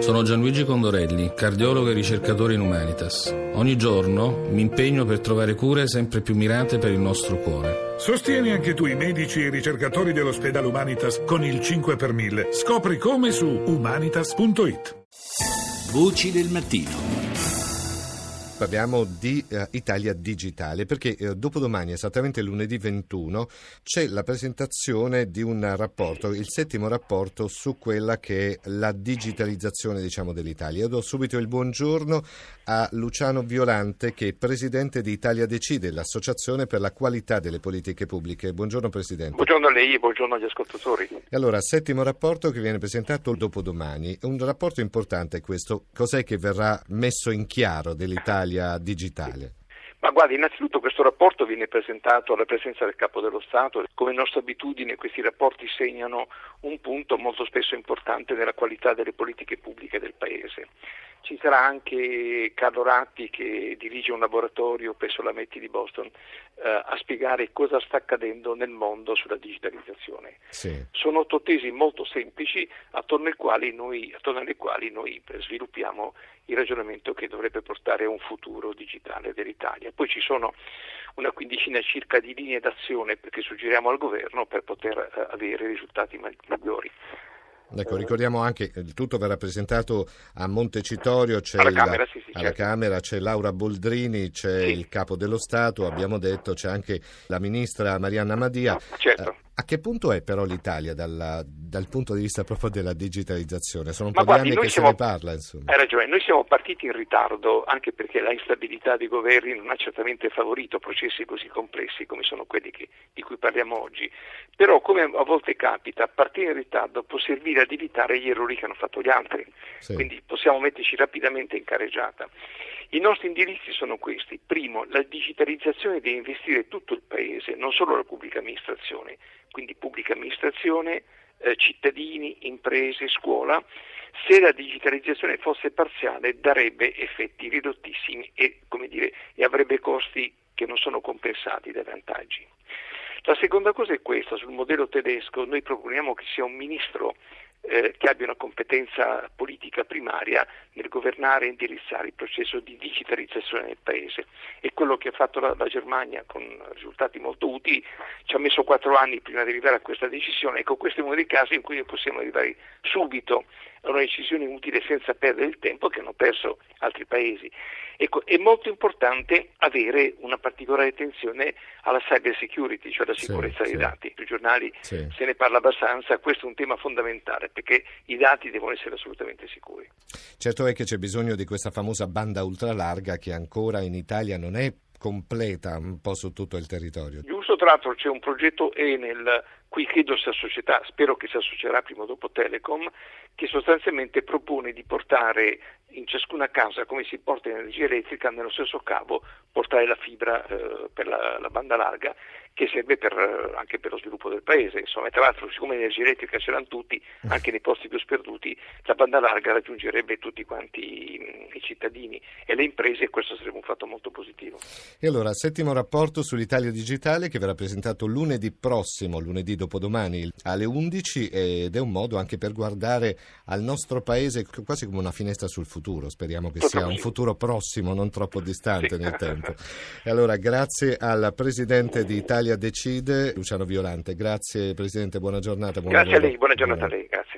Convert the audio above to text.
Sono Gianluigi Condorelli, cardiologo e ricercatore in Humanitas. Ogni giorno mi impegno per trovare cure sempre più mirate per il nostro cuore. Sostieni anche tu i medici e i ricercatori dell'ospedale Humanitas con il 5 per 1000. Scopri come su humanitas.it. Voci del mattino. Parliamo di uh, Italia Digitale perché uh, dopodomani, esattamente lunedì 21, c'è la presentazione di un rapporto, il settimo rapporto su quella che è la digitalizzazione diciamo, dell'Italia. Io do subito il buongiorno a Luciano Violante che è presidente di Italia Decide, l'associazione per la qualità delle politiche pubbliche. Buongiorno Presidente. Buongiorno a lei buongiorno agli ascoltatori. E allora, settimo rapporto che viene presentato dopodomani. Un rapporto importante questo. Cos'è che verrà messo in chiaro dell'Italia? Italia digitale? Ma guardi, innanzitutto questo rapporto viene presentato alla presenza del Capo dello Stato. Come nostra abitudine questi rapporti segnano un punto molto spesso importante nella qualità delle politiche pubbliche del Paese. Ci sarà anche Carlo Ratti che dirige un laboratorio presso la Metti di Boston eh, a spiegare cosa sta accadendo nel mondo sulla digitalizzazione. Sì. Sono otto tesi molto semplici attorno, noi, attorno alle quali noi sviluppiamo il ragionamento che dovrebbe portare a un futuro digitale dell'Italia. Poi ci sono una quindicina circa di linee d'azione che suggeriamo al governo per poter eh, avere risultati migliori. Ecco, ricordiamo anche che il tutto verrà presentato a Montecitorio, c'è alla, Camera, sì, sì, alla certo. Camera c'è Laura Boldrini, c'è sì. il Capo dello Stato, abbiamo detto c'è anche la Ministra Marianna Madia. Certo. A che punto è però l'Italia dalla, dal punto di vista proprio della digitalizzazione? Sono un Ma po' guardi, di anni che siamo, se ne parla. Insomma. Hai ragione, noi siamo partiti in ritardo anche perché la instabilità dei governi non ha certamente favorito processi così complessi come sono quelli che, di cui parliamo oggi. Però come a volte capita, partire in ritardo può servire ad evitare gli errori che hanno fatto gli altri. Sì. Quindi possiamo metterci rapidamente in carreggiata. I nostri indirizzi sono questi. Primo, la digitalizzazione deve investire tutto il Paese, non solo la pubblica amministrazione, quindi pubblica amministrazione, eh, cittadini, imprese, scuola. Se la digitalizzazione fosse parziale darebbe effetti ridottissimi e, dire, e avrebbe costi che non sono compensati dai vantaggi. La seconda cosa è questa, sul modello tedesco noi proponiamo che sia un ministro eh, che abbia una competenza politica primaria nel governare e indirizzare il processo di digitalizzazione del Paese. E quello che ha fatto la, la, Germania con risultati molto utili ci ha messo quattro anni prima di arrivare a questa decisione. Ecco, questo è uno dei casi in cui possiamo arrivare subito a una decisione utile senza perdere il tempo che hanno perso altri paesi. Ecco, è molto importante avere una particolare attenzione alla cyber security, cioè la sicurezza sì, dei sì. dati. Sui giornali sì. se ne parla abbastanza, questo è un tema fondamentale perché i dati devono essere assolutamente sicuri. Certo è che c'è bisogno di questa famosa banda ultralarga che ancora in Italia non è completa un po' su tutto il territorio. Giusto, tra l'altro c'è un progetto Enel qui credo sia società, spero che si associerà prima o dopo Telecom, che sostanzialmente propone di portare in ciascuna casa, come si porta energia elettrica, nello stesso cavo portare la fibra eh, per la, la, banda larga che serve per, eh, anche per lo sviluppo del paese. Insomma, tra l'altro, siccome l'energia elettrica ce l'hanno tutti, anche nei posti più sperduti, la banda larga raggiungerebbe tutti quanti i, i cittadini e le imprese e questo sarebbe un fatto molto positivo. E allora, settimo rapporto sull'Italia digitale che verrà presentato lunedì prossimo, lunedì dopodomani alle 11 ed è un modo anche per guardare al nostro paese quasi come una finestra sul futuro. Speriamo che sia un futuro prossimo, non troppo distante nel tempo. E allora grazie al Presidente di Italia Decide, Luciano Violante. Grazie Presidente, buona giornata. Buona grazie lavoro. a lei, buona giornata buona. a lei. Grazie.